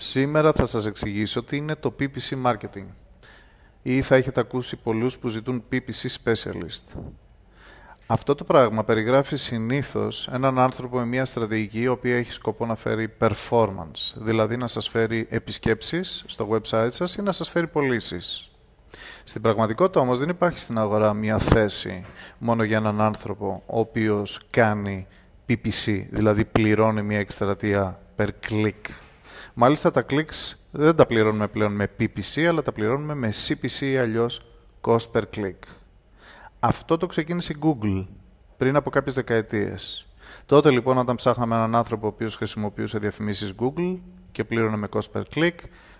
Σήμερα θα σας εξηγήσω τι είναι το PPC Marketing ή θα έχετε ακούσει πολλούς που ζητούν PPC Specialist. Αυτό το πράγμα περιγράφει συνήθως έναν άνθρωπο με μια στρατηγική η οποία έχει σκοπό να φέρει performance, δηλαδή να σας φέρει επισκέψεις στο website σας ή να σας φέρει πωλήσεις. Στην πραγματικότητα όμως δεν υπάρχει στην αγορά μια θέση μόνο για έναν άνθρωπο ο οποίος κάνει PPC, δηλαδή πληρώνει μια εκστρατεία per click. Μάλιστα τα clicks δεν τα πληρώνουμε πλέον με PPC, αλλά τα πληρώνουμε με CPC ή αλλιώς cost per click. Αυτό το ξεκίνησε η Google πριν από κάποιες δεκαετίες. Τότε λοιπόν όταν ψάχναμε έναν άνθρωπο ο οποίος χρησιμοποιούσε διαφημίσεις Google και πλήρωνε με cost per click,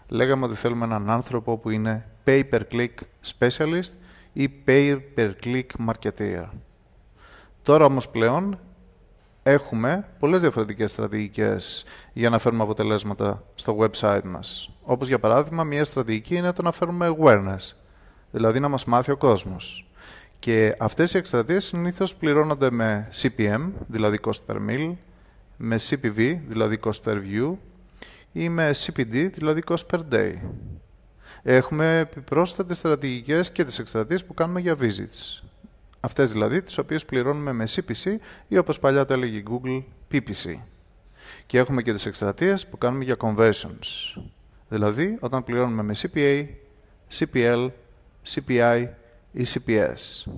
λέγαμε ότι θέλουμε έναν άνθρωπο που είναι pay per click specialist ή pay per click marketer. Τώρα όμως πλέον έχουμε πολλές διαφορετικές στρατηγικές για να φέρουμε αποτελέσματα στο website μας. Όπως για παράδειγμα, μια στρατηγική είναι το να φέρουμε awareness, δηλαδή να μας μάθει ο κόσμος. Και αυτές οι εκστρατείες συνήθως πληρώνονται με CPM, δηλαδή cost per mil, με CPV, δηλαδή cost per view, ή με CPD, δηλαδή cost per day. Έχουμε επιπρόσθετες στρατηγικές και τις εκστρατείες που κάνουμε για visits. Αυτές δηλαδή τις οποίες πληρώνουμε με CPC ή όπως παλιά το έλεγε η Google PPC. Και έχουμε και τις εκστρατείες που κάνουμε για conversions. Δηλαδή όταν πληρώνουμε με CPA, CPL, CPI ή CPS.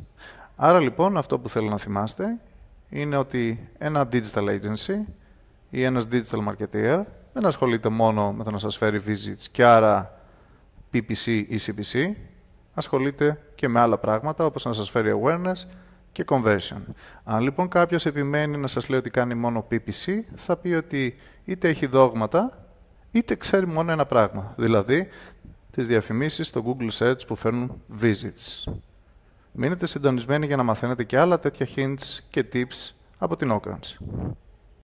Άρα λοιπόν αυτό που θέλω να θυμάστε είναι ότι ένα digital agency ή ένας digital marketer δεν ασχολείται μόνο με το να σας φέρει visits και άρα PPC ή CPC, ασχολείται και με άλλα πράγματα όπως να σας φέρει awareness και conversion. Αν λοιπόν κάποιος επιμένει να σας λέει ότι κάνει μόνο PPC, θα πει ότι είτε έχει δόγματα, είτε ξέρει μόνο ένα πράγμα, δηλαδή τις διαφημίσεις στο Google Search που φέρνουν visits. Μείνετε συντονισμένοι για να μαθαίνετε και άλλα τέτοια hints και tips από την Okrans.